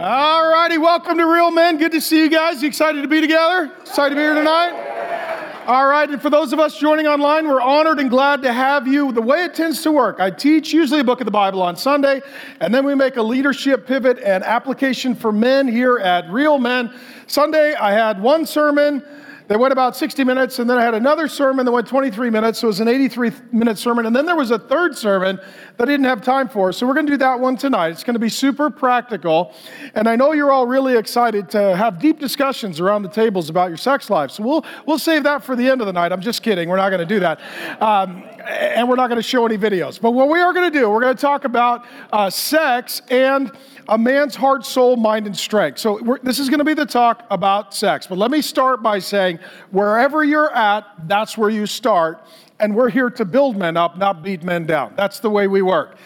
All righty, welcome to Real Men. Good to see you guys. You excited to be together? Excited to be here tonight? All right, and for those of us joining online, we're honored and glad to have you. The way it tends to work, I teach usually a book of the Bible on Sunday, and then we make a leadership pivot and application for men here at Real Men. Sunday, I had one sermon that went about 60 minutes, and then I had another sermon that went 23 minutes, so it was an 83 minute sermon. And then there was a third sermon that I didn't have time for. So we're going to do that one tonight. It's going to be super practical. And I know you're all really excited to have deep discussions around the tables about your sex life. So we'll, we'll save that for the end of the night. I'm just kidding. We're not going to do that. Um, and we're not going to show any videos. But what we are going to do, we're going to talk about uh, sex and a man's heart, soul, mind, and strength. So this is going to be the talk about sex. But let me start by saying wherever you're at, that's where you start. And we're here to build men up, not beat men down. That's the way we work.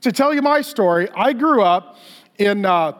To tell you my story, I grew up in uh,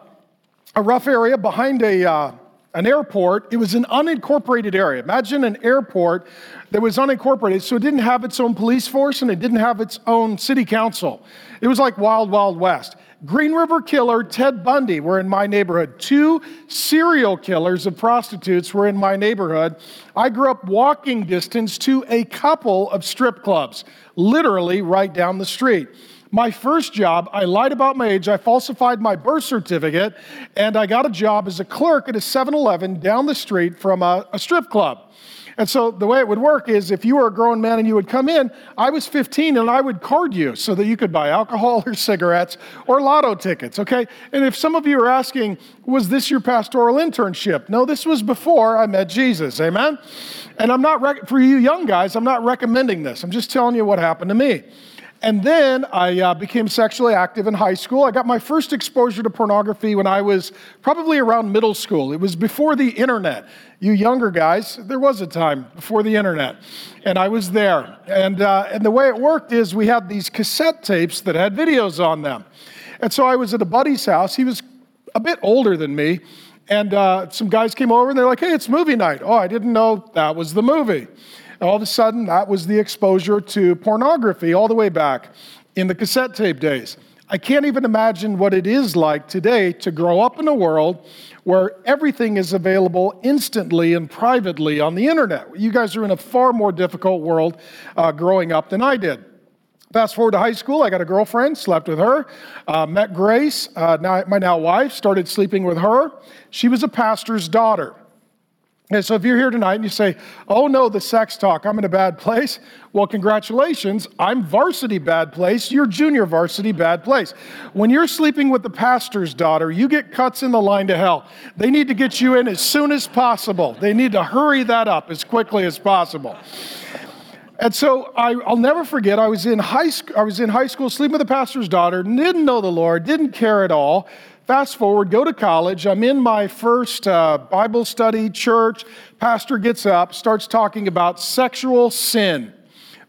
a rough area behind a, uh, an airport. It was an unincorporated area. Imagine an airport that was unincorporated, so it didn't have its own police force and it didn't have its own city council. It was like Wild Wild West. Green River Killer, Ted Bundy were in my neighborhood. Two serial killers of prostitutes were in my neighborhood. I grew up walking distance to a couple of strip clubs, literally right down the street. My first job, I lied about my age. I falsified my birth certificate, and I got a job as a clerk at a 7 Eleven down the street from a, a strip club. And so the way it would work is if you were a grown man and you would come in, I was 15 and I would card you so that you could buy alcohol or cigarettes or lotto tickets, okay? And if some of you are asking, was this your pastoral internship? No, this was before I met Jesus, amen? And I'm not, rec- for you young guys, I'm not recommending this. I'm just telling you what happened to me. And then I uh, became sexually active in high school. I got my first exposure to pornography when I was probably around middle school. It was before the internet. You younger guys, there was a time before the internet, and I was there. And, uh, and the way it worked is we had these cassette tapes that had videos on them. And so I was at a buddy's house. He was a bit older than me. And uh, some guys came over and they're like, hey, it's movie night. Oh, I didn't know that was the movie all of a sudden, that was the exposure to pornography all the way back in the cassette tape days. I can't even imagine what it is like today to grow up in a world where everything is available instantly and privately on the internet. You guys are in a far more difficult world uh, growing up than I did. Fast forward to high school, I got a girlfriend, slept with her, uh, met Grace, uh, now, my now wife, started sleeping with her. She was a pastor's daughter. And so if you're here tonight and you say, oh no, the sex talk, I'm in a bad place, well, congratulations, I'm varsity bad place, you're junior varsity bad place. When you're sleeping with the pastor's daughter, you get cuts in the line to hell. They need to get you in as soon as possible. They need to hurry that up as quickly as possible. And so I, will never forget, I was, in high I was in high school sleeping with the pastor's daughter, didn't know the Lord, didn't care at all. Fast forward, go to college. I'm in my first uh, Bible study church. Pastor gets up, starts talking about sexual sin.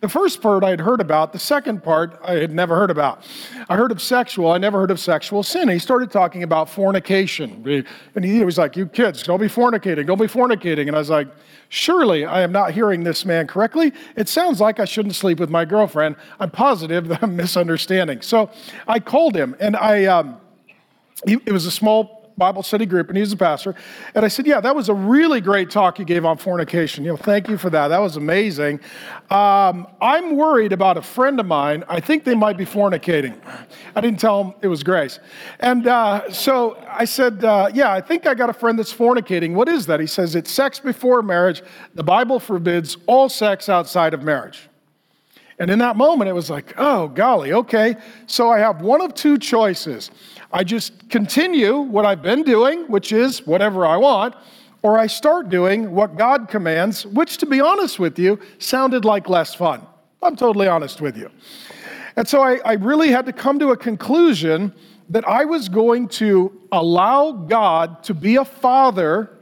The first part I had heard about, the second part I had never heard about. I heard of sexual, I never heard of sexual sin. he started talking about fornication. And he was like, You kids, don't be fornicating, don't be fornicating. And I was like, Surely I am not hearing this man correctly. It sounds like I shouldn't sleep with my girlfriend. I'm positive that I'm misunderstanding. So I called him and I. Um, he, it was a small Bible study group, and he was a pastor. And I said, Yeah, that was a really great talk you gave on fornication. You know, thank you for that. That was amazing. Um, I'm worried about a friend of mine. I think they might be fornicating. I didn't tell him it was Grace. And uh, so I said, uh, Yeah, I think I got a friend that's fornicating. What is that? He says, It's sex before marriage. The Bible forbids all sex outside of marriage. And in that moment, it was like, oh, golly, okay. So I have one of two choices. I just continue what I've been doing, which is whatever I want, or I start doing what God commands, which, to be honest with you, sounded like less fun. I'm totally honest with you. And so I, I really had to come to a conclusion that I was going to allow God to be a father,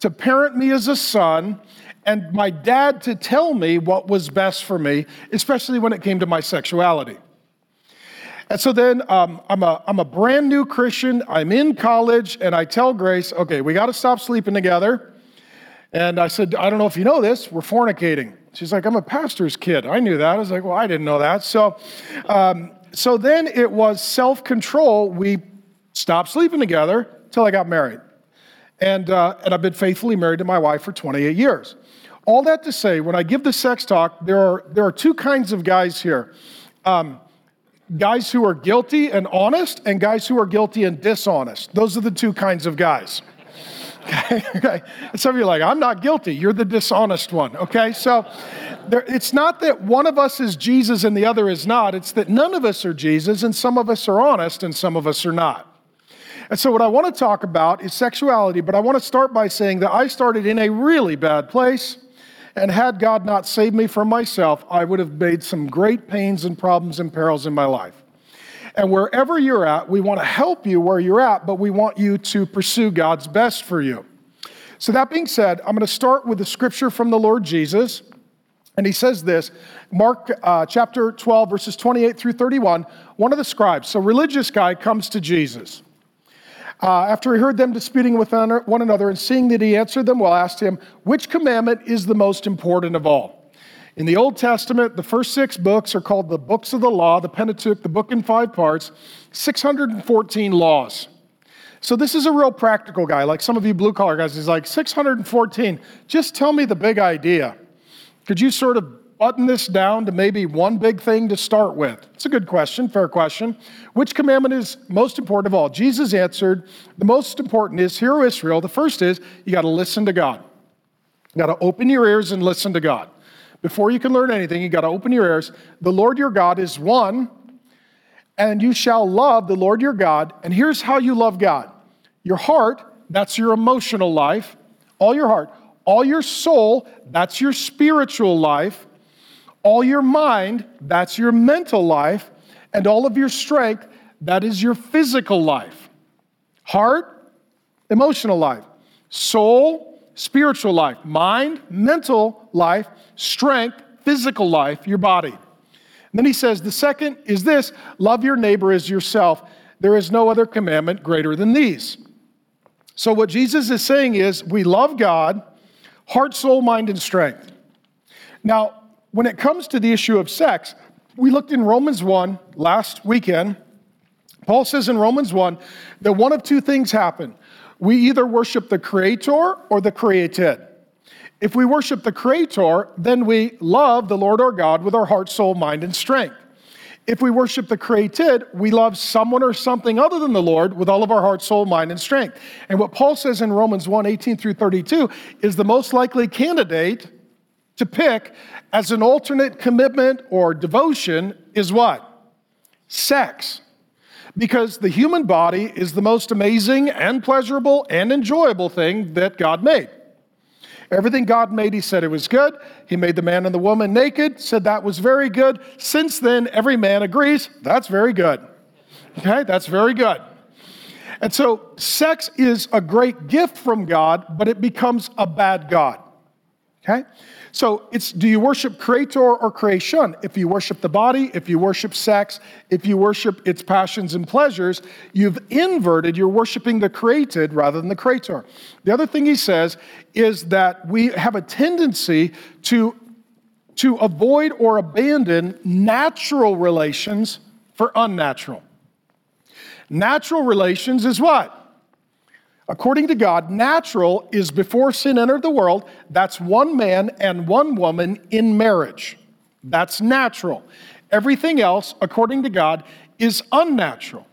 to parent me as a son, and my dad to tell me what was best for me, especially when it came to my sexuality. And so then um, I'm, a, I'm a brand new Christian. I'm in college, and I tell Grace, okay, we got to stop sleeping together. And I said, I don't know if you know this, we're fornicating. She's like, I'm a pastor's kid. I knew that. I was like, well, I didn't know that. So, um, so then it was self control. We stopped sleeping together, until I got married. And, uh, and I've been faithfully married to my wife for 28 years. All that to say, when I give the sex talk, there are, there are two kinds of guys here um, guys who are guilty and honest, and guys who are guilty and dishonest. Those are the two kinds of guys. Okay, okay. Some of you are like, I'm not guilty. You're the dishonest one. Okay, so there, it's not that one of us is Jesus and the other is not. It's that none of us are Jesus, and some of us are honest, and some of us are not. And so, what I want to talk about is sexuality, but I want to start by saying that I started in a really bad place. And had God not saved me from myself, I would have made some great pains and problems and perils in my life. And wherever you're at, we want to help you where you're at, but we want you to pursue God's best for you. So, that being said, I'm going to start with the scripture from the Lord Jesus. And he says this Mark uh, chapter 12, verses 28 through 31. One of the scribes, so religious guy, comes to Jesus. Uh, after he heard them disputing with one another and seeing that he answered them well, asked him, Which commandment is the most important of all? In the Old Testament, the first six books are called the books of the law, the Pentateuch, the book in five parts, 614 laws. So this is a real practical guy, like some of you blue collar guys. He's like, 614, just tell me the big idea. Could you sort of button this down to maybe one big thing to start with? It's a good question, fair question. Which commandment is most important of all? Jesus answered, The most important is, Hear, Israel, the first is, you got to listen to God. You got to open your ears and listen to God. Before you can learn anything, you got to open your ears. The Lord your God is one, and you shall love the Lord your God. And here's how you love God your heart, that's your emotional life, all your heart, all your soul, that's your spiritual life all your mind, that's your mental life, and all of your strength, that is your physical life. Heart, emotional life. Soul, spiritual life. Mind, mental life. Strength, physical life, your body. And then he says, the second is this love your neighbor as yourself. There is no other commandment greater than these. So, what Jesus is saying is, we love God, heart, soul, mind, and strength. Now, when it comes to the issue of sex, we looked in Romans 1 last weekend. Paul says in Romans 1 that one of two things happen. We either worship the creator or the created. If we worship the creator, then we love the Lord our God with our heart, soul, mind, and strength. If we worship the created, we love someone or something other than the Lord with all of our heart, soul, mind, and strength. And what Paul says in Romans 1 18 through 32 is the most likely candidate to pick as an alternate commitment or devotion is what? Sex. Because the human body is the most amazing and pleasurable and enjoyable thing that God made. Everything God made, He said it was good. He made the man and the woman naked, said that was very good. Since then, every man agrees that's very good. Okay, that's very good. And so, sex is a great gift from God, but it becomes a bad God. Okay? So it's do you worship creator or creation? If you worship the body, if you worship sex, if you worship its passions and pleasures, you've inverted, you're worshiping the created rather than the creator. The other thing he says is that we have a tendency to, to avoid or abandon natural relations for unnatural. Natural relations is what? According to God, natural is before sin entered the world. That's one man and one woman in marriage. That's natural. Everything else, according to God, is unnatural.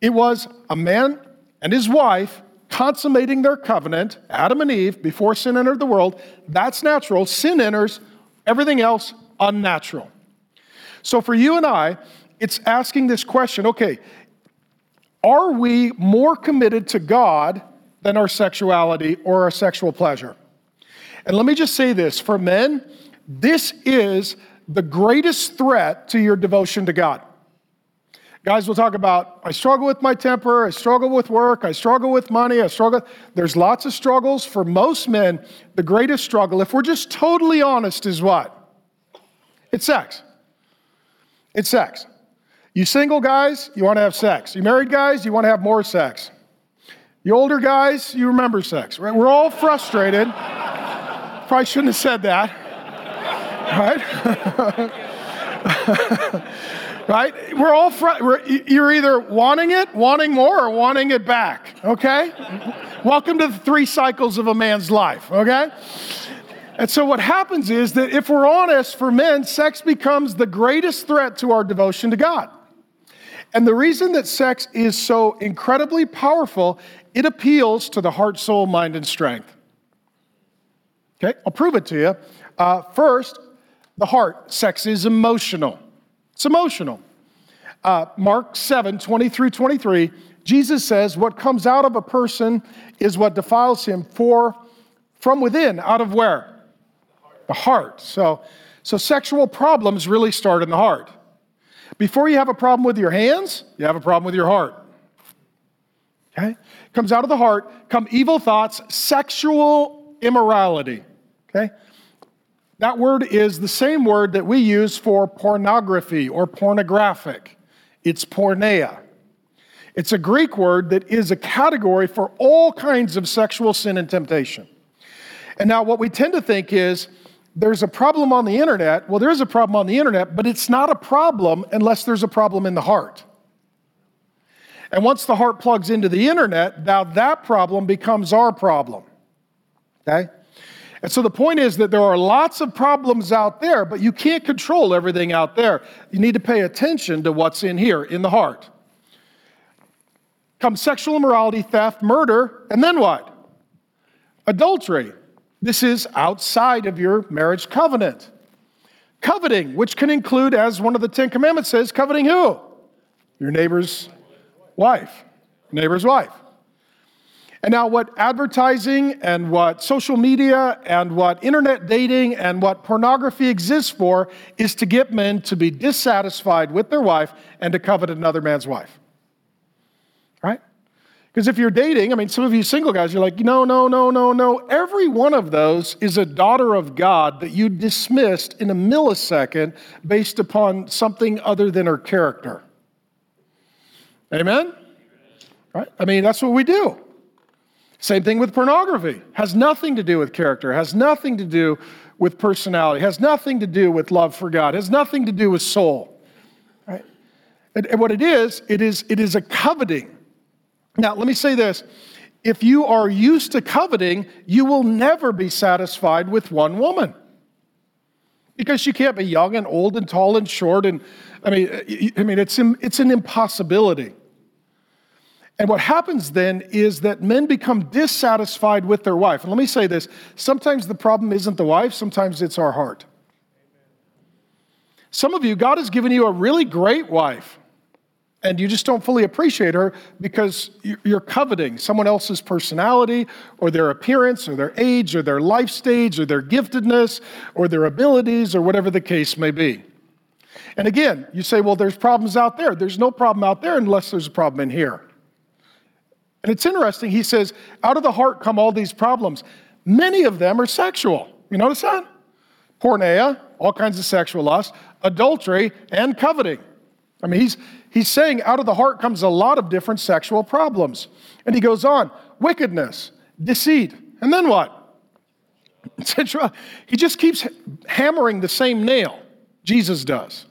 It was a man and his wife consummating their covenant, Adam and Eve, before sin entered the world. That's natural. Sin enters, everything else, unnatural. So for you and I, it's asking this question okay, are we more committed to God than our sexuality or our sexual pleasure? And let me just say this for men, this is the greatest threat to your devotion to God. Guys, we'll talk about I struggle with my temper, I struggle with work, I struggle with money, I struggle. There's lots of struggles. For most men, the greatest struggle, if we're just totally honest, is what? It's sex. It's sex. You single guys, you want to have sex. You married guys, you want to have more sex. You older guys, you remember sex, right? We're all frustrated. Probably shouldn't have said that, right? right? We're all, fr- we're, you're either wanting it, wanting more, or wanting it back, okay? Welcome to the three cycles of a man's life, okay? And so, what happens is that if we're honest, for men, sex becomes the greatest threat to our devotion to God. And the reason that sex is so incredibly powerful, it appeals to the heart, soul, mind, and strength. Okay, I'll prove it to you. Uh, first, the heart. Sex is emotional. It's emotional. Uh, Mark 7 20 through 23, Jesus says, What comes out of a person is what defiles him, for from within, out of where? The heart. So, so sexual problems really start in the heart. Before you have a problem with your hands, you have a problem with your heart. Okay? Comes out of the heart, come evil thoughts, sexual immorality. Okay? That word is the same word that we use for pornography or pornographic. It's porneia. It's a Greek word that is a category for all kinds of sexual sin and temptation. And now, what we tend to think is there's a problem on the internet. Well, there is a problem on the internet, but it's not a problem unless there's a problem in the heart. And once the heart plugs into the internet, now that problem becomes our problem. Okay? And so the point is that there are lots of problems out there, but you can't control everything out there. You need to pay attention to what's in here, in the heart. Come sexual immorality, theft, murder, and then what? Adultery. This is outside of your marriage covenant. Coveting, which can include, as one of the Ten Commandments says, coveting who? Your neighbor's wife. Neighbor's wife. And now, what advertising and what social media and what internet dating and what pornography exists for is to get men to be dissatisfied with their wife and to covet another man's wife. Because if you're dating, I mean, some of you single guys, you're like, no, no, no, no, no. Every one of those is a daughter of God that you dismissed in a millisecond based upon something other than her character. Amen? Right? I mean, that's what we do. Same thing with pornography. Has nothing to do with character, has nothing to do with personality, has nothing to do with love for God, has nothing to do with soul. Right? And, and what it is, it is, it is a coveting now, let me say this. If you are used to coveting, you will never be satisfied with one woman. Because she can't be young and old and tall and short. And I mean, I mean it's, it's an impossibility. And what happens then is that men become dissatisfied with their wife. And let me say this sometimes the problem isn't the wife, sometimes it's our heart. Some of you, God has given you a really great wife and you just don't fully appreciate her because you're coveting someone else's personality or their appearance or their age or their life stage or their giftedness or their abilities or whatever the case may be. And again, you say, well, there's problems out there. There's no problem out there unless there's a problem in here. And it's interesting, he says, out of the heart come all these problems. Many of them are sexual. You notice that? Porneia, all kinds of sexual lust, adultery, and coveting. I mean, he's, he's saying out of the heart comes a lot of different sexual problems. And he goes on wickedness, deceit, and then what? Etc. He just keeps hammering the same nail, Jesus does.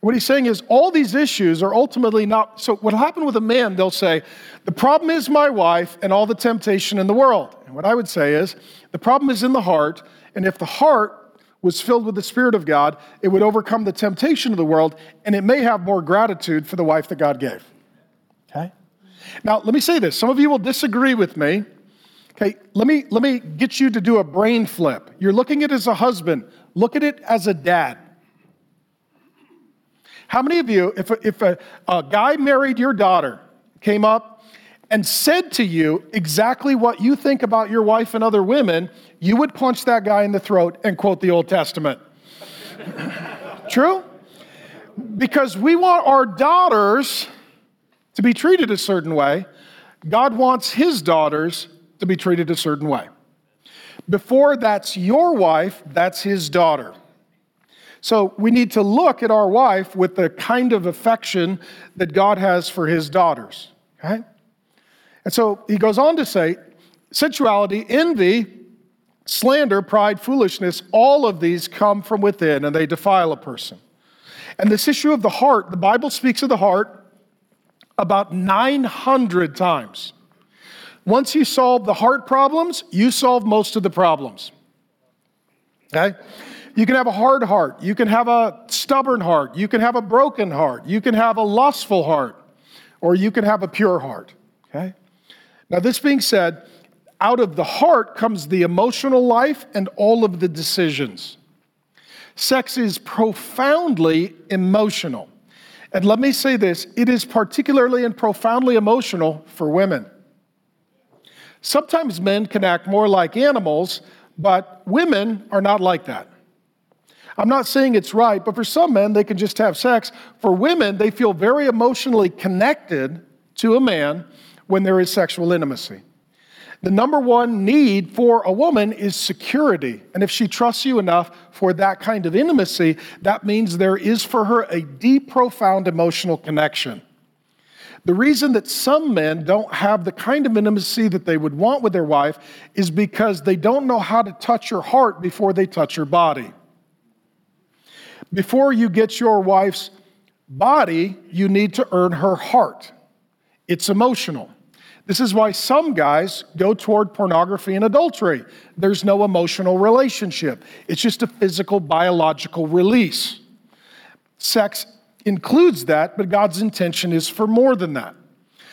What he's saying is all these issues are ultimately not. So, what happened with a man, they'll say, the problem is my wife and all the temptation in the world. And what I would say is, the problem is in the heart. And if the heart was filled with the Spirit of God, it would overcome the temptation of the world, and it may have more gratitude for the wife that God gave. Okay? Now, let me say this. Some of you will disagree with me. Okay, let me, let me get you to do a brain flip. You're looking at it as a husband, look at it as a dad. How many of you, if, a, if a, a guy married your daughter, came up and said to you exactly what you think about your wife and other women, you would punch that guy in the throat and quote the Old Testament. True? Because we want our daughters to be treated a certain way. God wants his daughters to be treated a certain way. Before that's your wife, that's his daughter. So we need to look at our wife with the kind of affection that God has for his daughters. Okay? And so he goes on to say sensuality, envy, slander, pride, foolishness, all of these come from within and they defile a person. And this issue of the heart, the Bible speaks of the heart about 900 times. Once you solve the heart problems, you solve most of the problems. Okay? You can have a hard heart. You can have a stubborn heart. You can have a broken heart. You can have a lustful heart. Or you can have a pure heart. Okay? Now, this being said, out of the heart comes the emotional life and all of the decisions. Sex is profoundly emotional. And let me say this it is particularly and profoundly emotional for women. Sometimes men can act more like animals, but women are not like that. I'm not saying it's right, but for some men, they can just have sex. For women, they feel very emotionally connected to a man when there is sexual intimacy. The number one need for a woman is security. And if she trusts you enough for that kind of intimacy, that means there is for her a deep, profound emotional connection. The reason that some men don't have the kind of intimacy that they would want with their wife is because they don't know how to touch her heart before they touch her body. Before you get your wife's body, you need to earn her heart. It's emotional. This is why some guys go toward pornography and adultery. There's no emotional relationship, it's just a physical, biological release. Sex includes that, but God's intention is for more than that.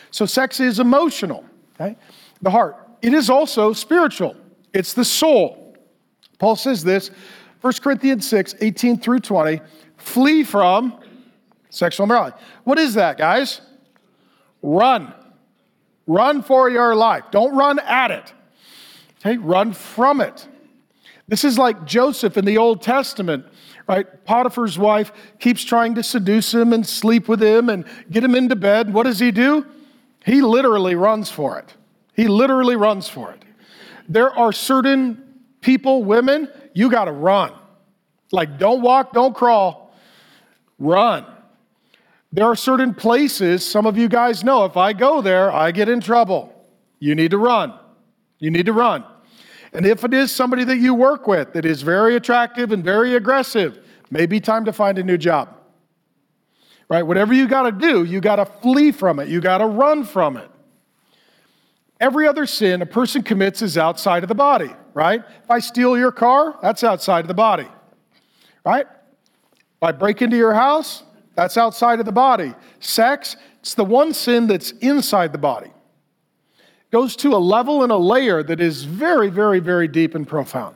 So, sex is emotional, okay? The heart. It is also spiritual, it's the soul. Paul says this 1 Corinthians 6 18 through 20 flee from sexual immorality. What is that, guys? Run. Run for your life. Don't run at it. Okay, run from it. This is like Joseph in the Old Testament, right? Potiphar's wife keeps trying to seduce him and sleep with him and get him into bed. What does he do? He literally runs for it. He literally runs for it. There are certain people, women, you got to run. Like, don't walk, don't crawl, run. There are certain places, some of you guys know, if I go there, I get in trouble. You need to run. You need to run. And if it is somebody that you work with that is very attractive and very aggressive, maybe time to find a new job. Right? Whatever you got to do, you got to flee from it. You got to run from it. Every other sin a person commits is outside of the body, right? If I steal your car, that's outside of the body, right? If I break into your house, that's outside of the body. Sex, it's the one sin that's inside the body. Goes to a level and a layer that is very, very, very deep and profound.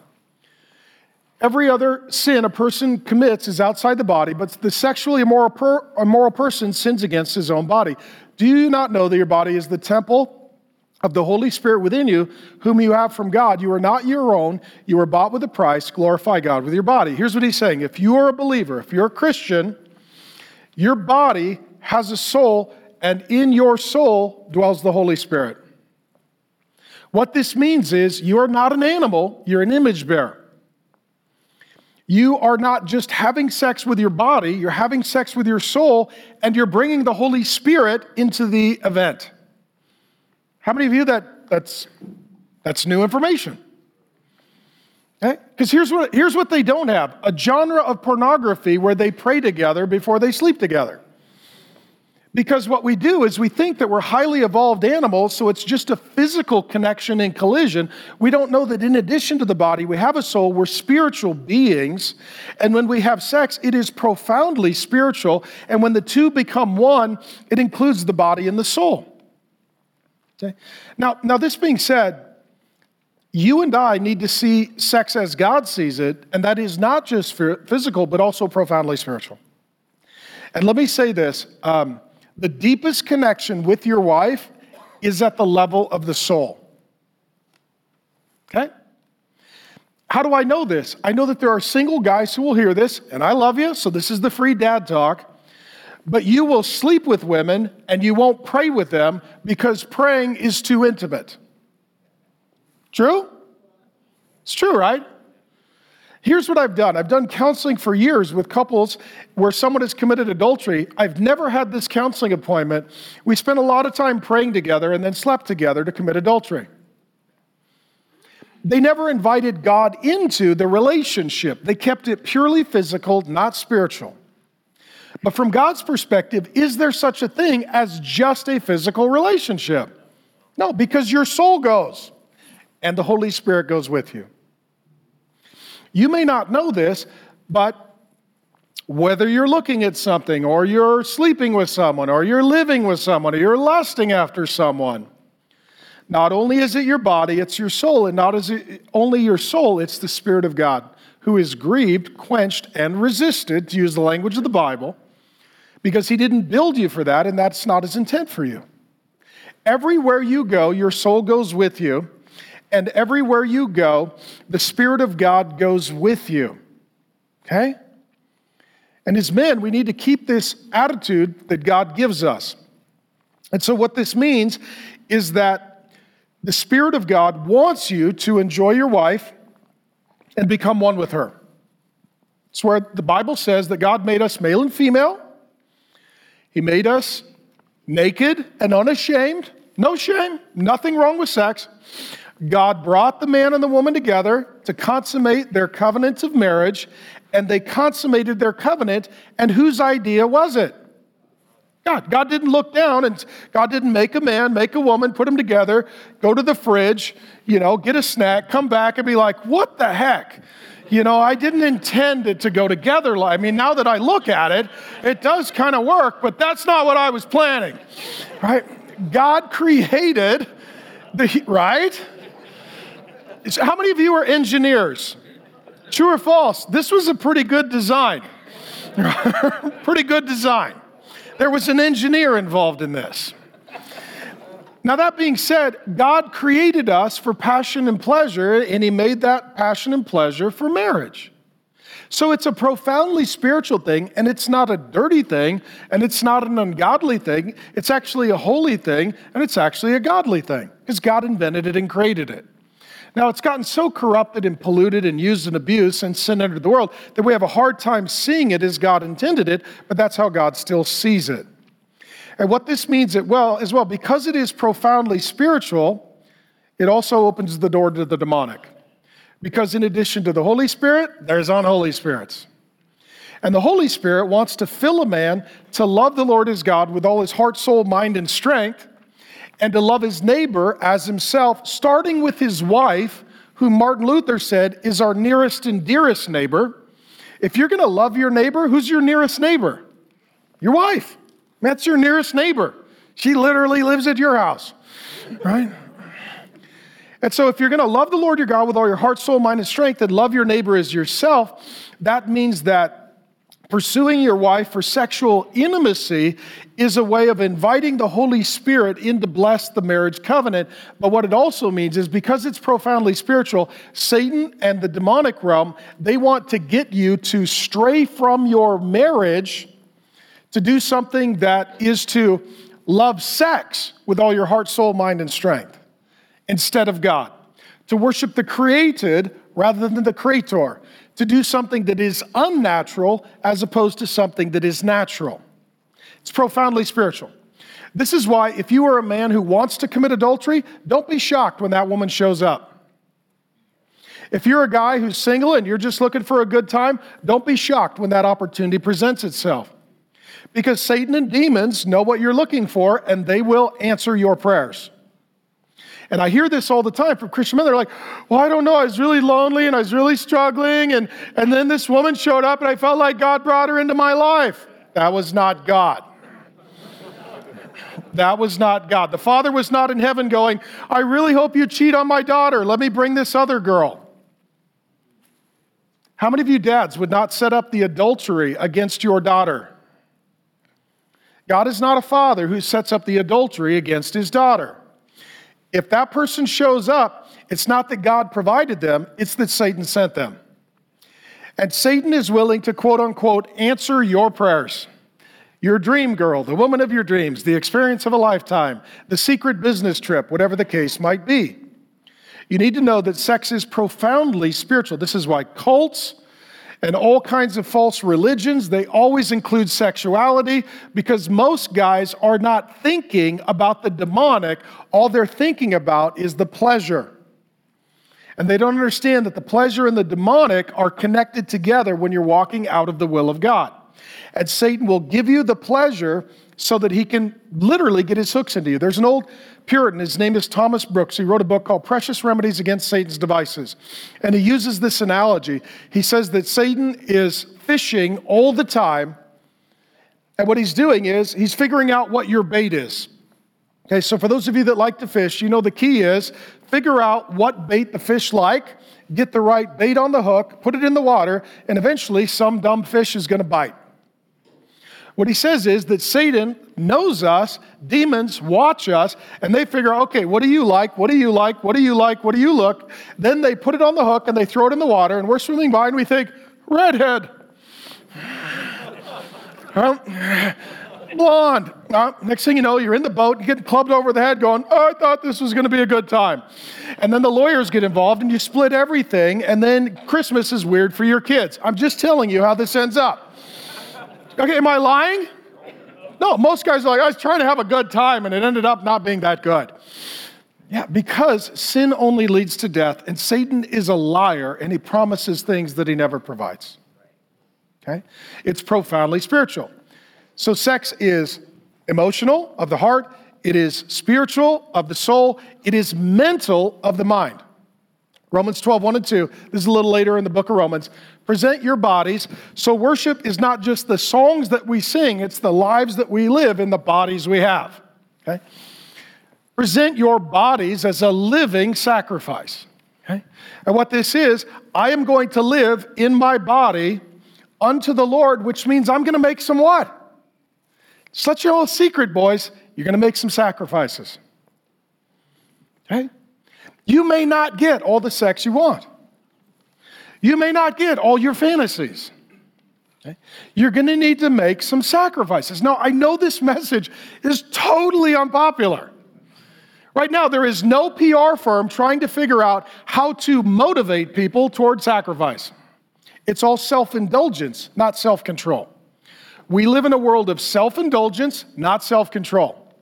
Every other sin a person commits is outside the body, but the sexually immoral, per, immoral person sins against his own body. Do you not know that your body is the temple of the Holy Spirit within you, whom you have from God? You are not your own. You were bought with a price. Glorify God with your body. Here's what he's saying if you are a believer, if you're a Christian, your body has a soul, and in your soul dwells the Holy Spirit. What this means is you are not an animal, you're an image bearer. You are not just having sex with your body, you're having sex with your soul, and you're bringing the Holy Spirit into the event. How many of you that that's that's new information? Because here's what, here's what they don't have a genre of pornography where they pray together before they sleep together. Because what we do is we think that we're highly evolved animals, so it's just a physical connection and collision. We don't know that in addition to the body, we have a soul, we're spiritual beings. And when we have sex, it is profoundly spiritual. And when the two become one, it includes the body and the soul. Okay? Now, now, this being said, you and I need to see sex as God sees it, and that is not just physical, but also profoundly spiritual. And let me say this um, the deepest connection with your wife is at the level of the soul. Okay? How do I know this? I know that there are single guys who will hear this, and I love you, so this is the free dad talk. But you will sleep with women and you won't pray with them because praying is too intimate. True? It's true, right? Here's what I've done I've done counseling for years with couples where someone has committed adultery. I've never had this counseling appointment. We spent a lot of time praying together and then slept together to commit adultery. They never invited God into the relationship, they kept it purely physical, not spiritual. But from God's perspective, is there such a thing as just a physical relationship? No, because your soul goes and the Holy Spirit goes with you. You may not know this, but whether you're looking at something or you're sleeping with someone or you're living with someone or you're lusting after someone, not only is it your body, it's your soul, and not only your soul, it's the Spirit of God who is grieved, quenched, and resisted, to use the language of the Bible, because He didn't build you for that, and that's not His intent for you. Everywhere you go, your soul goes with you, and everywhere you go, the Spirit of God goes with you. Okay? And as men, we need to keep this attitude that God gives us. And so, what this means is that the Spirit of God wants you to enjoy your wife and become one with her. It's where the Bible says that God made us male and female. He made us naked and unashamed. No shame, nothing wrong with sex. God brought the man and the woman together to consummate their covenant of marriage, and they consummated their covenant. And whose idea was it? God. God didn't look down and God didn't make a man, make a woman, put them together, go to the fridge, you know, get a snack, come back and be like, what the heck? You know, I didn't intend it to go together. I mean, now that I look at it, it does kind of work, but that's not what I was planning, right? God created the, right? How many of you are engineers? True or false? This was a pretty good design. pretty good design. There was an engineer involved in this. Now, that being said, God created us for passion and pleasure, and He made that passion and pleasure for marriage. So it's a profoundly spiritual thing, and it's not a dirty thing, and it's not an ungodly thing. It's actually a holy thing, and it's actually a godly thing, because God invented it and created it. Now, it's gotten so corrupted and polluted and used and abused since sin entered the world that we have a hard time seeing it as God intended it, but that's how God still sees it. And what this means it well as well, because it is profoundly spiritual, it also opens the door to the demonic. Because in addition to the Holy Spirit, there's unholy spirits. And the Holy Spirit wants to fill a man to love the Lord his God with all his heart, soul, mind, and strength and to love his neighbor as himself, starting with his wife, who Martin Luther said is our nearest and dearest neighbor. If you're going to love your neighbor, who's your nearest neighbor? Your wife. That's your nearest neighbor. She literally lives at your house, right? And so, if you're going to love the Lord your God with all your heart, soul, mind, and strength, and love your neighbor as yourself, that means that Pursuing your wife for sexual intimacy is a way of inviting the Holy Spirit in to bless the marriage covenant. But what it also means is because it's profoundly spiritual, Satan and the demonic realm, they want to get you to stray from your marriage to do something that is to love sex with all your heart, soul, mind, and strength instead of God, to worship the created rather than the creator to do something that is unnatural as opposed to something that is natural. It's profoundly spiritual. This is why, if you are a man who wants to commit adultery, don't be shocked when that woman shows up. If you're a guy who's single and you're just looking for a good time, don't be shocked when that opportunity presents itself. Because Satan and demons know what you're looking for and they will answer your prayers. And I hear this all the time from Christian men. They're like, well, I don't know. I was really lonely and I was really struggling. And, and then this woman showed up and I felt like God brought her into my life. That was not God. That was not God. The Father was not in heaven going, I really hope you cheat on my daughter. Let me bring this other girl. How many of you dads would not set up the adultery against your daughter? God is not a father who sets up the adultery against his daughter. If that person shows up, it's not that God provided them, it's that Satan sent them. And Satan is willing to quote unquote answer your prayers. Your dream girl, the woman of your dreams, the experience of a lifetime, the secret business trip, whatever the case might be. You need to know that sex is profoundly spiritual. This is why cults, and all kinds of false religions. They always include sexuality because most guys are not thinking about the demonic. All they're thinking about is the pleasure. And they don't understand that the pleasure and the demonic are connected together when you're walking out of the will of God. And Satan will give you the pleasure so that he can literally get his hooks into you. There's an old Puritan, his name is Thomas Brooks. He wrote a book called Precious Remedies Against Satan's Devices. And he uses this analogy. He says that Satan is fishing all the time. And what he's doing is he's figuring out what your bait is. Okay, so for those of you that like to fish, you know the key is figure out what bait the fish like, get the right bait on the hook, put it in the water, and eventually some dumb fish is going to bite. What he says is that Satan knows us, demons watch us, and they figure, okay, what do you like? What do you like? What do you like? What do you look? Then they put it on the hook and they throw it in the water, and we're swimming by and we think, redhead. blonde. Uh, next thing you know, you're in the boat and getting clubbed over the head, going, oh, I thought this was going to be a good time. And then the lawyers get involved and you split everything, and then Christmas is weird for your kids. I'm just telling you how this ends up. Okay, am I lying? No, most guys are like, I was trying to have a good time and it ended up not being that good. Yeah, because sin only leads to death, and Satan is a liar and he promises things that he never provides. Okay? It's profoundly spiritual. So, sex is emotional of the heart, it is spiritual of the soul, it is mental of the mind. Romans 12, 1 and 2. This is a little later in the book of Romans. Present your bodies. So, worship is not just the songs that we sing, it's the lives that we live in the bodies we have. Okay? Present your bodies as a living sacrifice. Okay? And what this is, I am going to live in my body unto the Lord, which means I'm going to make some what? Such your old secret, boys. You're going to make some sacrifices. Okay? You may not get all the sex you want. You may not get all your fantasies. Okay? You're going to need to make some sacrifices. Now, I know this message is totally unpopular. Right now, there is no PR firm trying to figure out how to motivate people toward sacrifice. It's all self indulgence, not self control. We live in a world of self indulgence, not self control.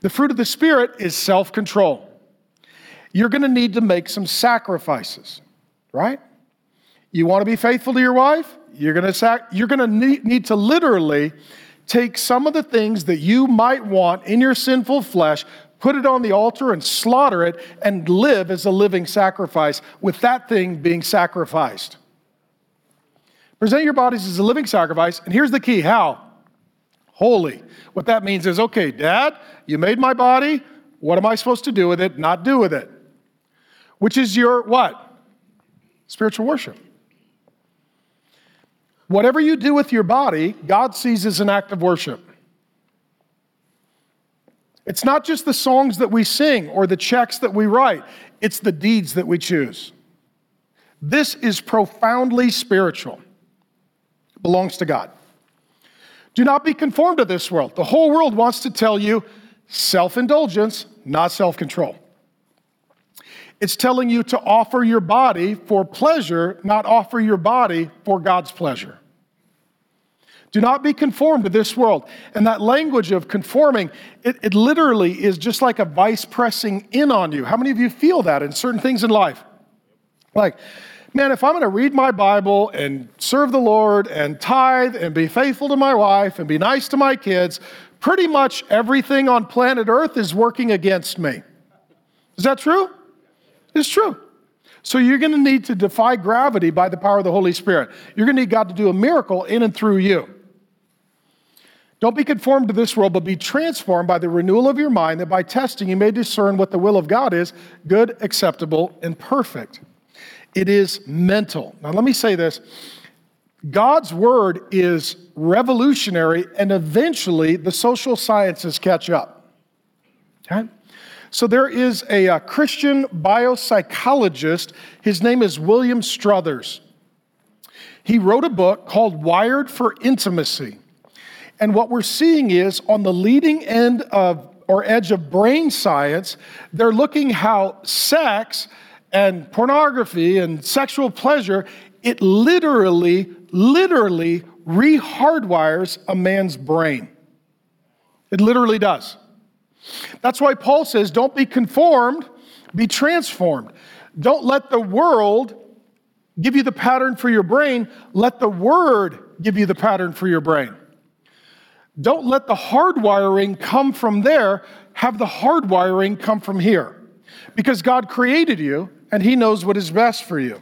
The fruit of the Spirit is self control you're going to need to make some sacrifices, right? You want to be faithful to your wife? You're going to, sac- you're going to need, need to literally take some of the things that you might want in your sinful flesh, put it on the altar and slaughter it, and live as a living sacrifice with that thing being sacrificed. Present your bodies as a living sacrifice, and here's the key how? Holy. What that means is okay, Dad, you made my body. What am I supposed to do with it? Not do with it which is your what? Spiritual worship. Whatever you do with your body, God sees as an act of worship. It's not just the songs that we sing or the checks that we write, it's the deeds that we choose. This is profoundly spiritual, it belongs to God. Do not be conformed to this world. The whole world wants to tell you self indulgence, not self control. It's telling you to offer your body for pleasure, not offer your body for God's pleasure. Do not be conformed to this world. And that language of conforming, it, it, literally is just like a vice pressing in on you. How many of you feel that in certain things in life? Like, man, if I'm going to read my Bible and serve the Lord and tithe and be faithful to my wife and be nice to my kids, pretty much everything on planet Earth is working against me. Is that true? It's true. So you're going to need to defy gravity by the power of the Holy Spirit. You're going to need God to do a miracle in and through you. Don't be conformed to this world, but be transformed by the renewal of your mind, that by testing you may discern what the will of God is good, acceptable, and perfect. It is mental. Now, let me say this God's word is revolutionary, and eventually the social sciences catch up. Okay? So there is a, a Christian biopsychologist. His name is William Struthers. He wrote a book called Wired for Intimacy. And what we're seeing is on the leading end of or edge of brain science, they're looking how sex and pornography and sexual pleasure, it literally, literally rehardwires a man's brain. It literally does. That's why Paul says, don't be conformed, be transformed. Don't let the world give you the pattern for your brain. Let the word give you the pattern for your brain. Don't let the hardwiring come from there, have the hardwiring come from here. Because God created you and He knows what is best for you.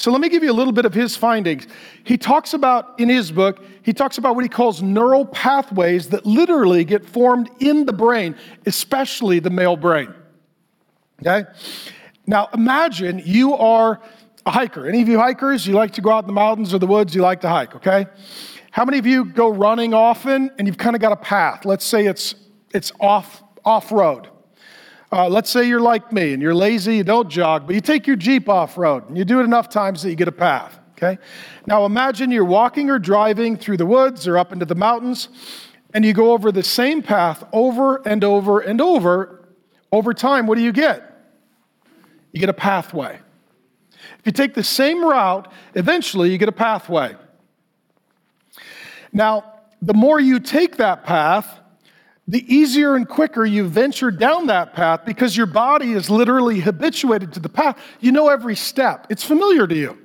So let me give you a little bit of his findings. He talks about, in his book, he talks about what he calls neural pathways that literally get formed in the brain, especially the male brain. Okay? Now imagine you are a hiker. Any of you hikers, you like to go out in the mountains or the woods, you like to hike, okay? How many of you go running often and you've kind of got a path? Let's say it's, it's off, off road. Uh, let's say you're like me and you're lazy, you don't jog, but you take your Jeep off road and you do it enough times that you get a path, okay? Now imagine you're walking or driving through the woods or up into the mountains and you go over the same path over and over and over. Over time, what do you get? You get a pathway. If you take the same route, eventually you get a pathway. Now, the more you take that path, the easier and quicker you venture down that path because your body is literally habituated to the path. You know every step, it's familiar to you.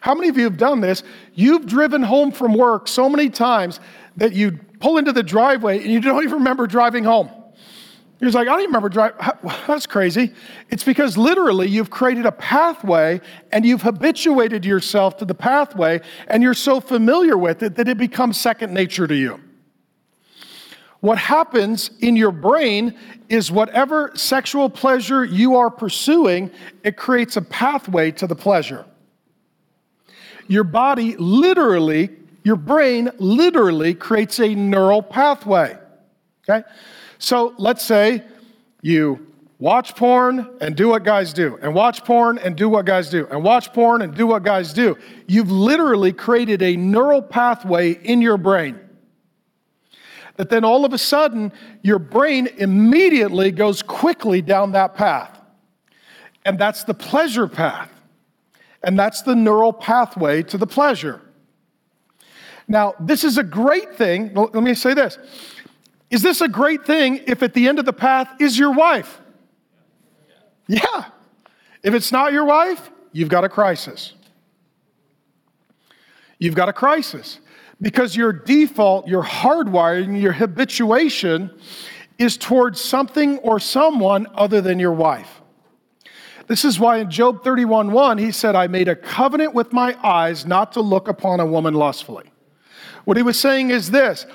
How many of you have done this? You've driven home from work so many times that you pull into the driveway and you don't even remember driving home. He's like, I don't even remember driving. That's crazy. It's because literally you've created a pathway and you've habituated yourself to the pathway and you're so familiar with it that it becomes second nature to you. What happens in your brain is whatever sexual pleasure you are pursuing, it creates a pathway to the pleasure. Your body literally, your brain literally creates a neural pathway. Okay? So let's say you watch porn and do what guys do, and watch porn and do what guys do, and watch porn and do what guys do. You've literally created a neural pathway in your brain. That then all of a sudden, your brain immediately goes quickly down that path. And that's the pleasure path. And that's the neural pathway to the pleasure. Now, this is a great thing. Let me say this is this a great thing if at the end of the path is your wife? Yeah. If it's not your wife, you've got a crisis. You've got a crisis because your default, your hardwiring, your habituation is towards something or someone other than your wife. This is why in Job 31:1 he said, I made a covenant with my eyes not to look upon a woman lustfully. What he was saying is this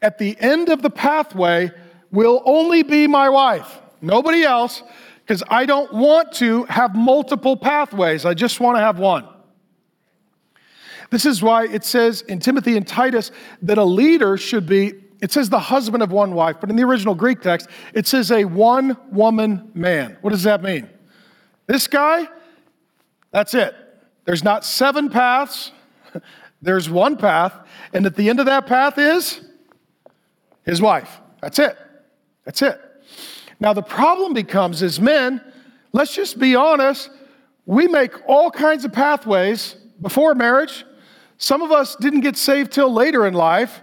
at the end of the pathway will only be my wife, nobody else, because I don't want to have multiple pathways. I just want to have one. This is why it says in Timothy and Titus that a leader should be, it says the husband of one wife, but in the original Greek text, it says a one woman man. What does that mean? This guy, that's it. There's not seven paths, there's one path, and at the end of that path is his wife. That's it. That's it. Now, the problem becomes as men, let's just be honest, we make all kinds of pathways before marriage. Some of us didn't get saved till later in life,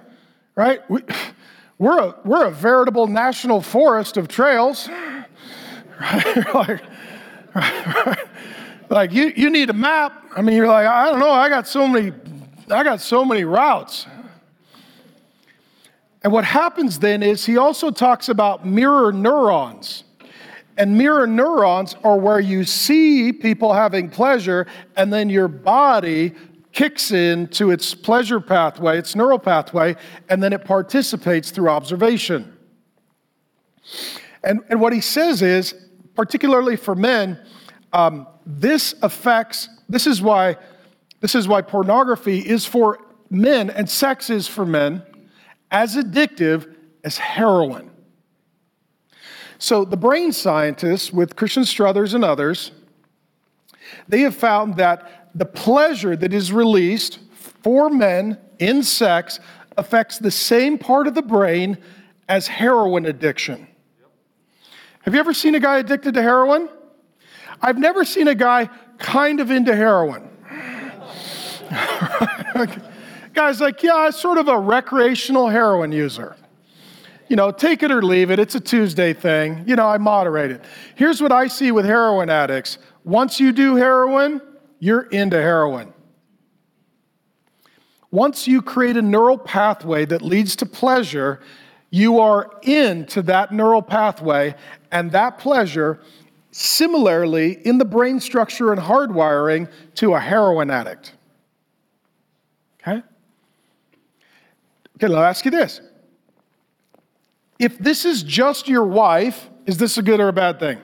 right? We, we're, a, we're a veritable national forest of trails. Right? like, like you, you need a map. I mean, you're like, I don't know, I got so many, I got so many routes. And what happens then is he also talks about mirror neurons. And mirror neurons are where you see people having pleasure, and then your body kicks into its pleasure pathway, its neural pathway, and then it participates through observation. And, and what he says is, particularly for men, um, this affects, this is why, this is why pornography is for men and sex is for men as addictive as heroin. So, the brain scientists, with Christian Struthers and others, they have found that the pleasure that is released for men in sex affects the same part of the brain as heroin addiction. Have you ever seen a guy addicted to heroin? I've never seen a guy kind of into heroin. Guy's like, yeah, I'm sort of a recreational heroin user. You know, take it or leave it. It's a Tuesday thing. You know, I moderate it. Here's what I see with heroin addicts once you do heroin, you're into heroin. Once you create a neural pathway that leads to pleasure, you are into that neural pathway, and that pleasure, similarly, in the brain structure and hardwiring to a heroin addict. Okay? Okay, let me ask you this. If this is just your wife, is this a good or a bad thing?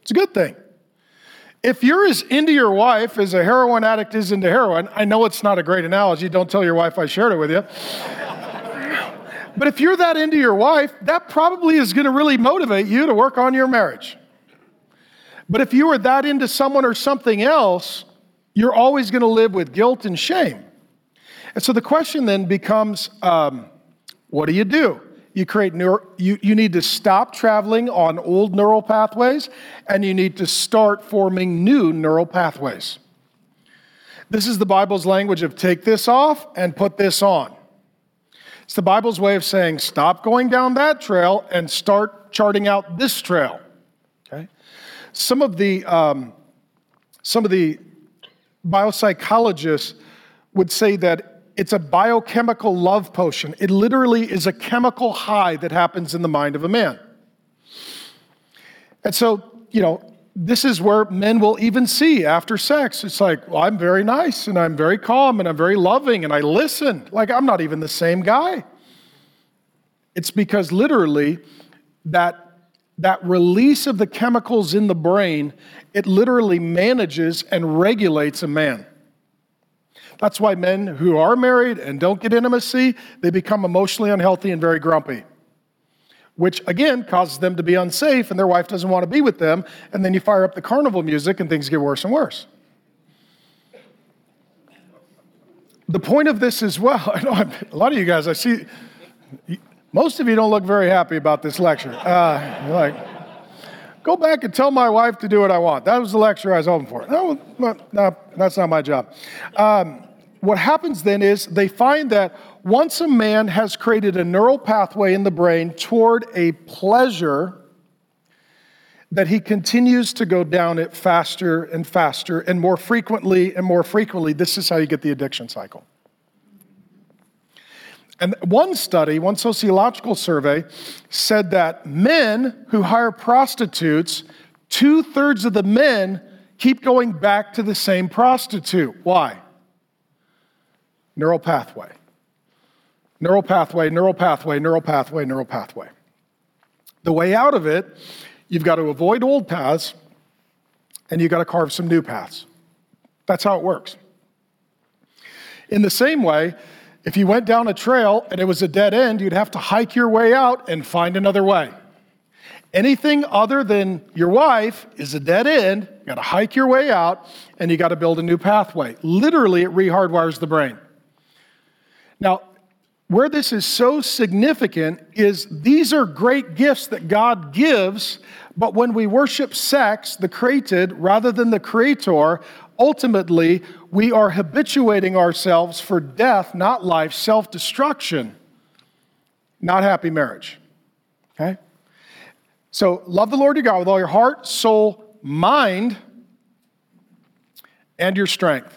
It's a good thing. If you're as into your wife as a heroin addict is into heroin, I know it's not a great analogy. Don't tell your wife I shared it with you. but if you're that into your wife, that probably is going to really motivate you to work on your marriage. But if you are that into someone or something else, you're always going to live with guilt and shame. And so the question then becomes um, what do you do? You create neuro, you, you need to stop traveling on old neural pathways and you need to start forming new neural pathways. This is the Bible's language of take this off and put this on. It's the Bible's way of saying stop going down that trail and start charting out this trail. Okay? Some of the um, some of the biopsychologists would say that it's a biochemical love potion. It literally is a chemical high that happens in the mind of a man. And so, you know, this is where men will even see after sex. It's like, well, I'm very nice and I'm very calm and I'm very loving and I listen. Like, I'm not even the same guy. It's because literally that, that release of the chemicals in the brain, it literally manages and regulates a man. That's why men who are married and don't get intimacy, they become emotionally unhealthy and very grumpy. Which again causes them to be unsafe and their wife doesn't want to be with them. And then you fire up the carnival music and things get worse and worse. The point of this as well, I know a lot of you guys, I see, most of you don't look very happy about this lecture. Uh, like, go back and tell my wife to do what I want. That was the lecture I was hoping for. No, no that's not my job. Um, what happens then is they find that once a man has created a neural pathway in the brain toward a pleasure, that he continues to go down it faster and faster and more frequently and more frequently. This is how you get the addiction cycle. And one study, one sociological survey, said that men who hire prostitutes, two thirds of the men keep going back to the same prostitute. Why? neural pathway. Neural pathway, neural pathway, neural pathway, neural pathway. The way out of it, you've got to avoid old paths and you've got to carve some new paths. That's how it works. In the same way, if you went down a trail and it was a dead end, you'd have to hike your way out and find another way. Anything other than your wife is a dead end. You got to hike your way out and you got to build a new pathway. Literally, it rehardwires the brain. Now, where this is so significant is these are great gifts that God gives, but when we worship sex, the created, rather than the creator, ultimately we are habituating ourselves for death, not life, self destruction, not happy marriage. Okay? So, love the Lord your God with all your heart, soul, mind, and your strength.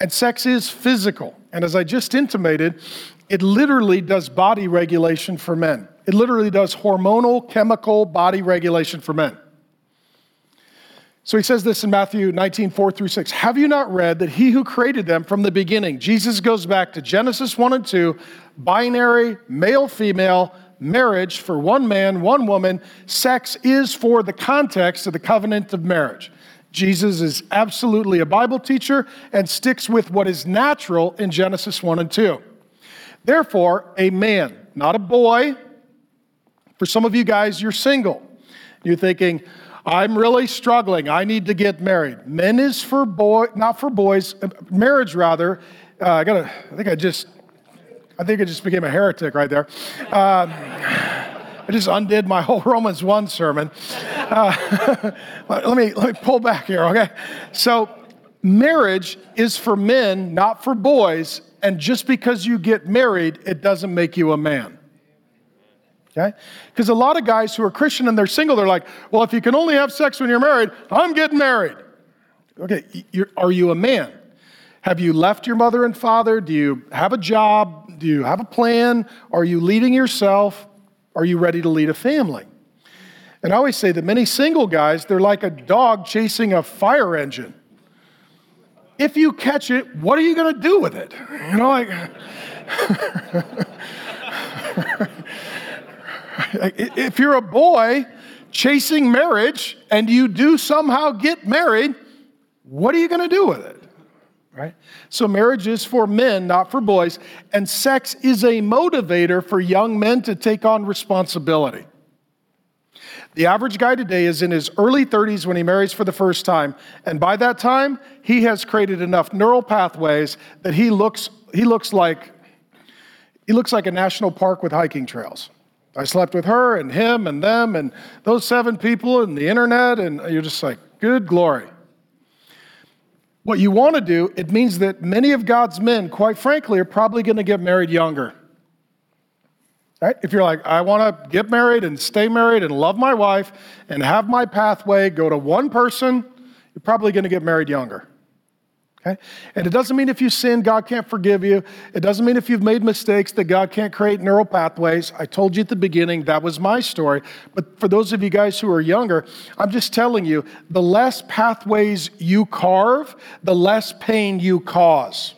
And sex is physical. And as I just intimated, it literally does body regulation for men. It literally does hormonal, chemical body regulation for men. So he says this in Matthew 19, 4 through 6. Have you not read that he who created them from the beginning, Jesus goes back to Genesis 1 and 2, binary, male, female, marriage for one man, one woman, sex is for the context of the covenant of marriage. Jesus is absolutely a Bible teacher and sticks with what is natural in Genesis 1 and 2. Therefore, a man, not a boy, for some of you guys, you're single. You're thinking, I'm really struggling. I need to get married. Men is for boy, not for boys. Marriage, rather. Uh, I gotta. I think I just. I think I just became a heretic right there. Um, I just undid my whole Romans 1 sermon. Uh, let, me, let me pull back here, okay? So, marriage is for men, not for boys. And just because you get married, it doesn't make you a man. Okay? Because a lot of guys who are Christian and they're single, they're like, well, if you can only have sex when you're married, I'm getting married. Okay, are you a man? Have you left your mother and father? Do you have a job? Do you have a plan? Are you leading yourself? Are you ready to lead a family? And I always say that many single guys, they're like a dog chasing a fire engine. If you catch it, what are you going to do with it? You know, like. if you're a boy chasing marriage and you do somehow get married, what are you going to do with it? Right? So, marriage is for men, not for boys, and sex is a motivator for young men to take on responsibility. The average guy today is in his early 30s when he marries for the first time, and by that time, he has created enough neural pathways that he looks, he looks like he looks like a national park with hiking trails. I slept with her and him and them and those seven people and the internet, and you're just like, good glory. What you want to do, it means that many of God's men, quite frankly, are probably going to get married younger. Right? If you're like, I want to get married and stay married and love my wife and have my pathway go to one person, you're probably going to get married younger. Okay? And it doesn't mean if you sin, God can't forgive you. It doesn't mean if you've made mistakes that God can't create neural pathways. I told you at the beginning that was my story. But for those of you guys who are younger, I'm just telling you the less pathways you carve, the less pain you cause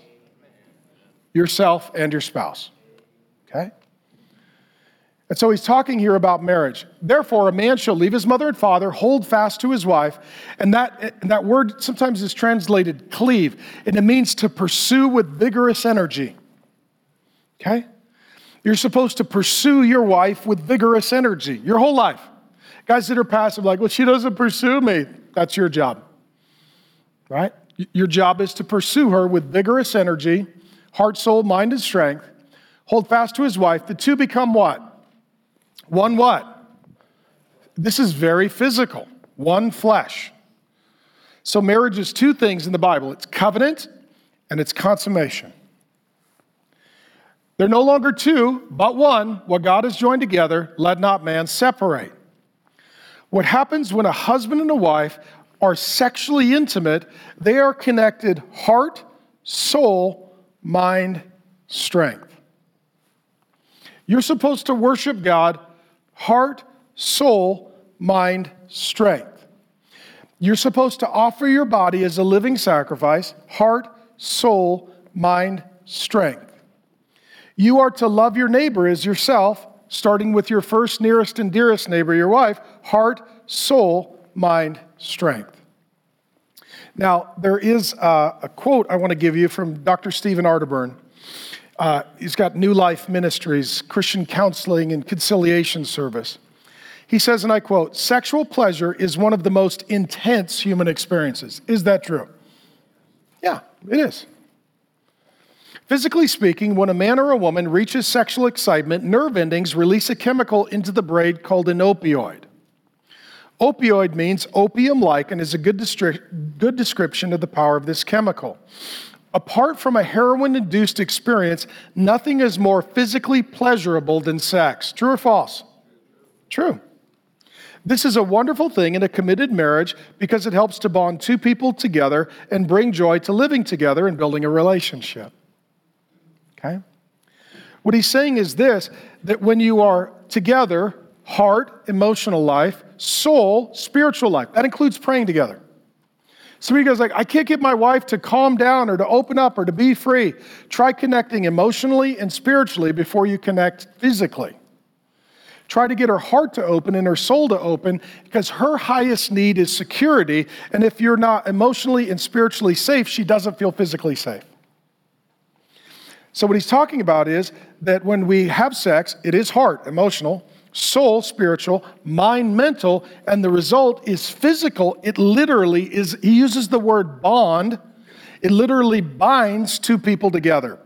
yourself and your spouse. Okay? And so he's talking here about marriage. Therefore, a man shall leave his mother and father, hold fast to his wife. And that, and that word sometimes is translated cleave, and it means to pursue with vigorous energy. Okay? You're supposed to pursue your wife with vigorous energy your whole life. Guys that are passive, like, well, she doesn't pursue me. That's your job, right? Your job is to pursue her with vigorous energy, heart, soul, mind, and strength. Hold fast to his wife. The two become what? One what? This is very physical. One flesh. So marriage is two things in the Bible it's covenant and it's consummation. They're no longer two, but one. What God has joined together, let not man separate. What happens when a husband and a wife are sexually intimate, they are connected heart, soul, mind, strength. You're supposed to worship God heart, soul, mind, strength. You're supposed to offer your body as a living sacrifice heart, soul, mind, strength. You are to love your neighbor as yourself, starting with your first, nearest, and dearest neighbor, your wife heart, soul, mind, strength. Now, there is a, a quote I want to give you from Dr. Stephen Arterburn. Uh, he's got New Life Ministries, Christian Counseling and Conciliation Service. He says, and I quote, sexual pleasure is one of the most intense human experiences. Is that true? Yeah, it is. Physically speaking, when a man or a woman reaches sexual excitement, nerve endings release a chemical into the brain called an opioid. Opioid means opium like and is a good, good description of the power of this chemical. Apart from a heroin induced experience, nothing is more physically pleasurable than sex. True or false? True. This is a wonderful thing in a committed marriage because it helps to bond two people together and bring joy to living together and building a relationship. Okay? What he's saying is this that when you are together, heart, emotional life, soul, spiritual life, that includes praying together. Of you guys like, I can't get my wife to calm down or to open up or to be free. Try connecting emotionally and spiritually before you connect physically. Try to get her heart to open and her soul to open because her highest need is security. And if you're not emotionally and spiritually safe, she doesn't feel physically safe. So, what he's talking about is that when we have sex, it is heart, emotional, soul spiritual, mind mental, and the result is physical. It literally is, he uses the word bond, it literally binds two people together.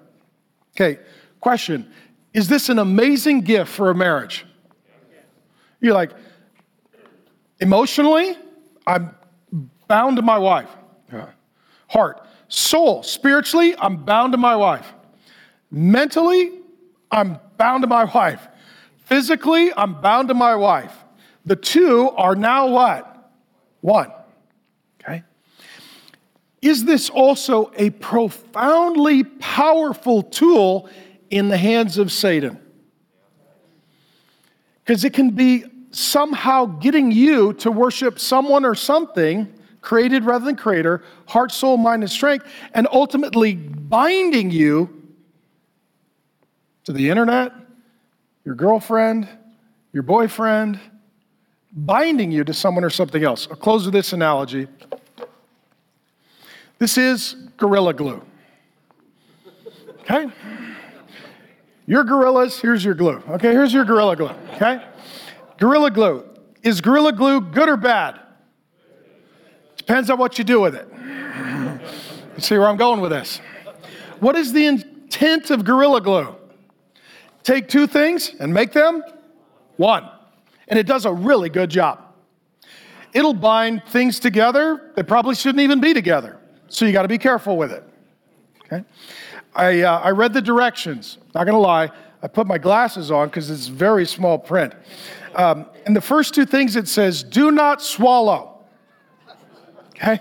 Okay, question Is this an amazing gift for a marriage? You're like, emotionally, I'm bound to my wife. Heart. Soul, spiritually, I'm bound to my wife. Mentally, I'm bound to my wife. Physically, I'm bound to my wife. The two are now what? One. Okay? is this also a profoundly powerful tool in the hands of Satan? Because it can be somehow getting you to worship someone or something, created rather than creator, heart, soul, mind, and strength, and ultimately binding you to the internet, your girlfriend, your boyfriend, binding you to someone or something else. I'll close with this analogy. This is Gorilla Glue. Okay? Your gorillas, here's your glue. Okay, here's your Gorilla Glue. Okay? Gorilla Glue. Is Gorilla Glue good or bad? Depends on what you do with it. You see where I'm going with this. What is the intent of Gorilla Glue? Take two things and make them one. And it does a really good job. It'll bind things together that probably shouldn't even be together. So you got to be careful with it. Okay? I, uh, I read the directions. Not going to lie, I put my glasses on because it's very small print. Um, and the first two things it says do not swallow. Okay?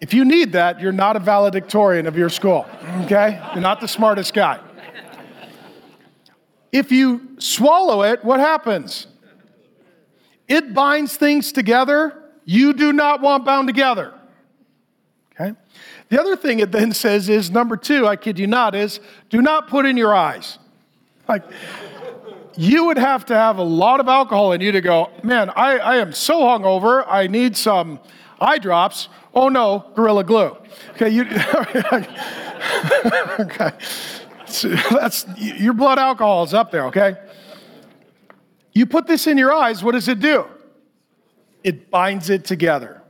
If you need that, you're not a valedictorian of your school. Okay? You're not the smartest guy. If you swallow it, what happens? It binds things together you do not want bound together. Okay? The other thing it then says is number two, I kid you not, is do not put in your eyes. Like, you would have to have a lot of alcohol in you to go, man, I, I am so hungover, I need some eye drops. Oh no, Gorilla Glue. Okay, you, okay. That's, your blood alcohol is up there, okay? You put this in your eyes, what does it do? it binds it together.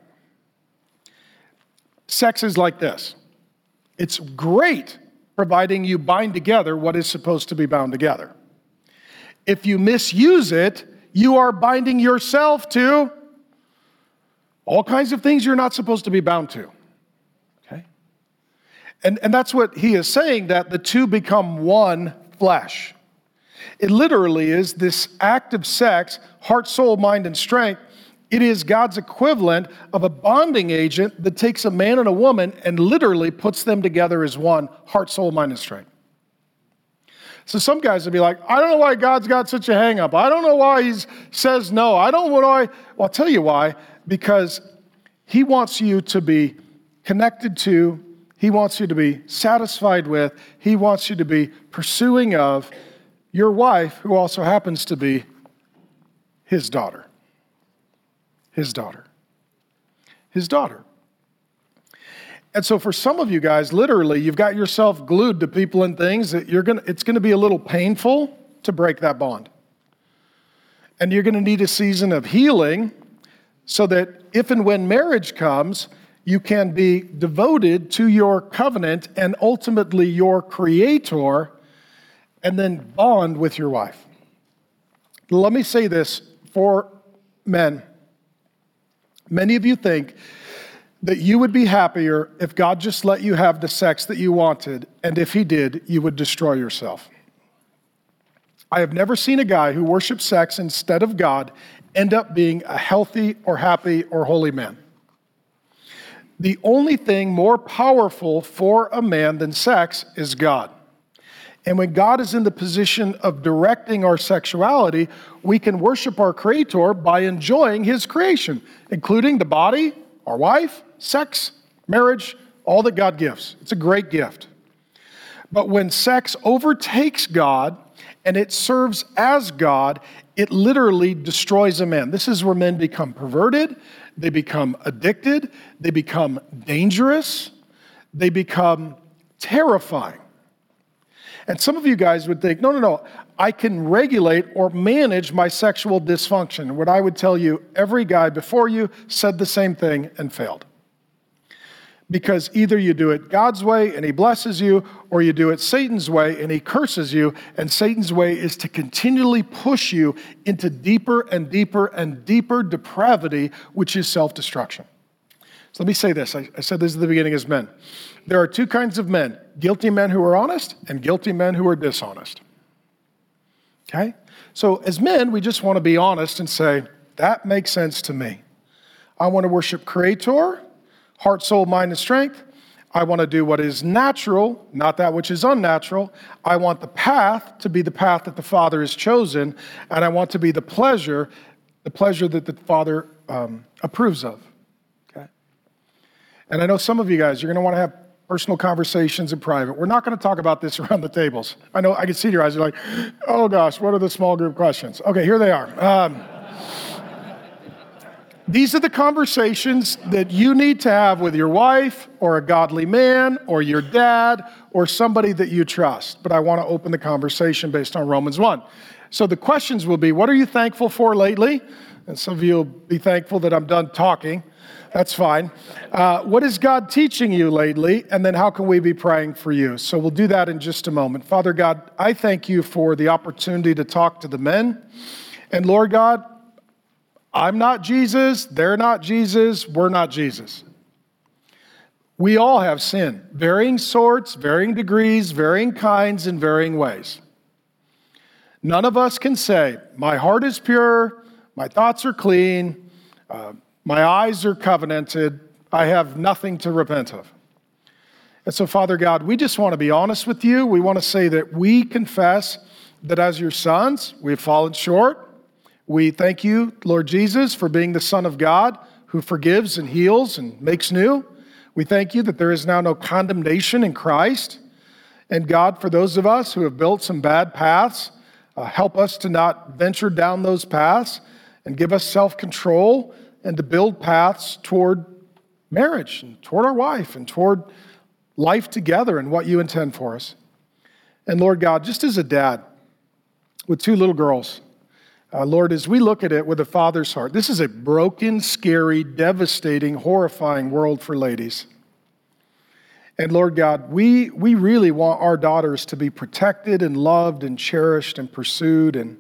Sex is like this it's great providing you bind together what is supposed to be bound together. If you misuse it, you are binding yourself to all kinds of things you're not supposed to be bound to. And, and that's what he is saying that the two become one flesh. It literally is this act of sex, heart, soul, mind, and strength, it is God's equivalent of a bonding agent that takes a man and a woman and literally puts them together as one heart, soul, mind, and strength. So some guys will be like, I don't know why God's got such a hangup. I don't know why he says no. I don't know why. Well, I'll tell you why. Because he wants you to be connected to, he wants you to be satisfied with, he wants you to be pursuing of your wife, who also happens to be his daughter his daughter. His daughter. And so for some of you guys, literally, you've got yourself glued to people and things that you're gonna, it's gonna be a little painful to break that bond. And you're gonna need a season of healing so that if and when marriage comes, you can be devoted to your covenant and ultimately your creator, and then bond with your wife. Let me say this for men. Many of you think that you would be happier if God just let you have the sex that you wanted, and if He did, you would destroy yourself. I have never seen a guy who worships sex instead of God end up being a healthy or happy or holy man. The only thing more powerful for a man than sex is God. And when God is in the position of directing our sexuality, we can worship our Creator by enjoying His creation, including the body, our wife, sex, marriage, all that God gives. It's a great gift. But when sex overtakes God and it serves as God, it literally destroys a man. This is where men become perverted, they become addicted, they become dangerous, they become terrifying. And some of you guys would think, no, no, no, I can regulate or manage my sexual dysfunction. What I would tell you, every guy before you said the same thing and failed. Because either you do it God's way and he blesses you, or you do it Satan's way and he curses you. And Satan's way is to continually push you into deeper and deeper and deeper depravity, which is self destruction. So let me say this I, I said this at the beginning as men. There are two kinds of men guilty men who are honest and guilty men who are dishonest. Okay? So, as men, we just want to be honest and say, that makes sense to me. I want to worship Creator heart, soul, mind, and strength. I want to do what is natural, not that which is unnatural. I want the path to be the path that the Father has chosen, and I want to be the pleasure, the pleasure that the Father um, approves of. Okay? And I know some of you guys, you're going to want to have personal conversations in private. We're not going to talk about this around the tables. I know I can see your eyes. You're like, oh gosh, what are the small group questions? Okay, here they are. Um, these are the conversations that you need to have with your wife or a godly man or your dad or somebody that you trust. But I want to open the conversation based on Romans 1. So the questions will be what are you thankful for lately? And some of you will be thankful that I'm done talking. That's fine. Uh, what is God teaching you lately? And then how can we be praying for you? So we'll do that in just a moment. Father God, I thank you for the opportunity to talk to the men. And Lord God, I'm not Jesus, they're not Jesus, we're not Jesus. We all have sin, varying sorts, varying degrees, varying kinds, and varying ways. None of us can say, My heart is pure, my thoughts are clean, uh, my eyes are covenanted, I have nothing to repent of. And so, Father God, we just want to be honest with you. We want to say that we confess that as your sons, we've fallen short. We thank you, Lord Jesus, for being the Son of God who forgives and heals and makes new. We thank you that there is now no condemnation in Christ. And God, for those of us who have built some bad paths, uh, help us to not venture down those paths and give us self control and to build paths toward marriage and toward our wife and toward life together and what you intend for us. And Lord God, just as a dad with two little girls, uh, Lord, as we look at it with a father's heart, this is a broken, scary, devastating, horrifying world for ladies. And Lord God, we, we really want our daughters to be protected and loved and cherished and pursued. And,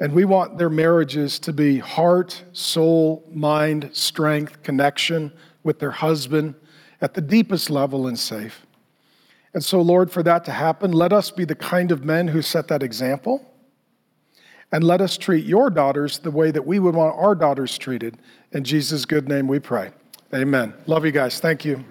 and we want their marriages to be heart, soul, mind, strength, connection with their husband at the deepest level and safe. And so, Lord, for that to happen, let us be the kind of men who set that example. And let us treat your daughters the way that we would want our daughters treated. In Jesus' good name we pray. Amen. Love you guys. Thank you.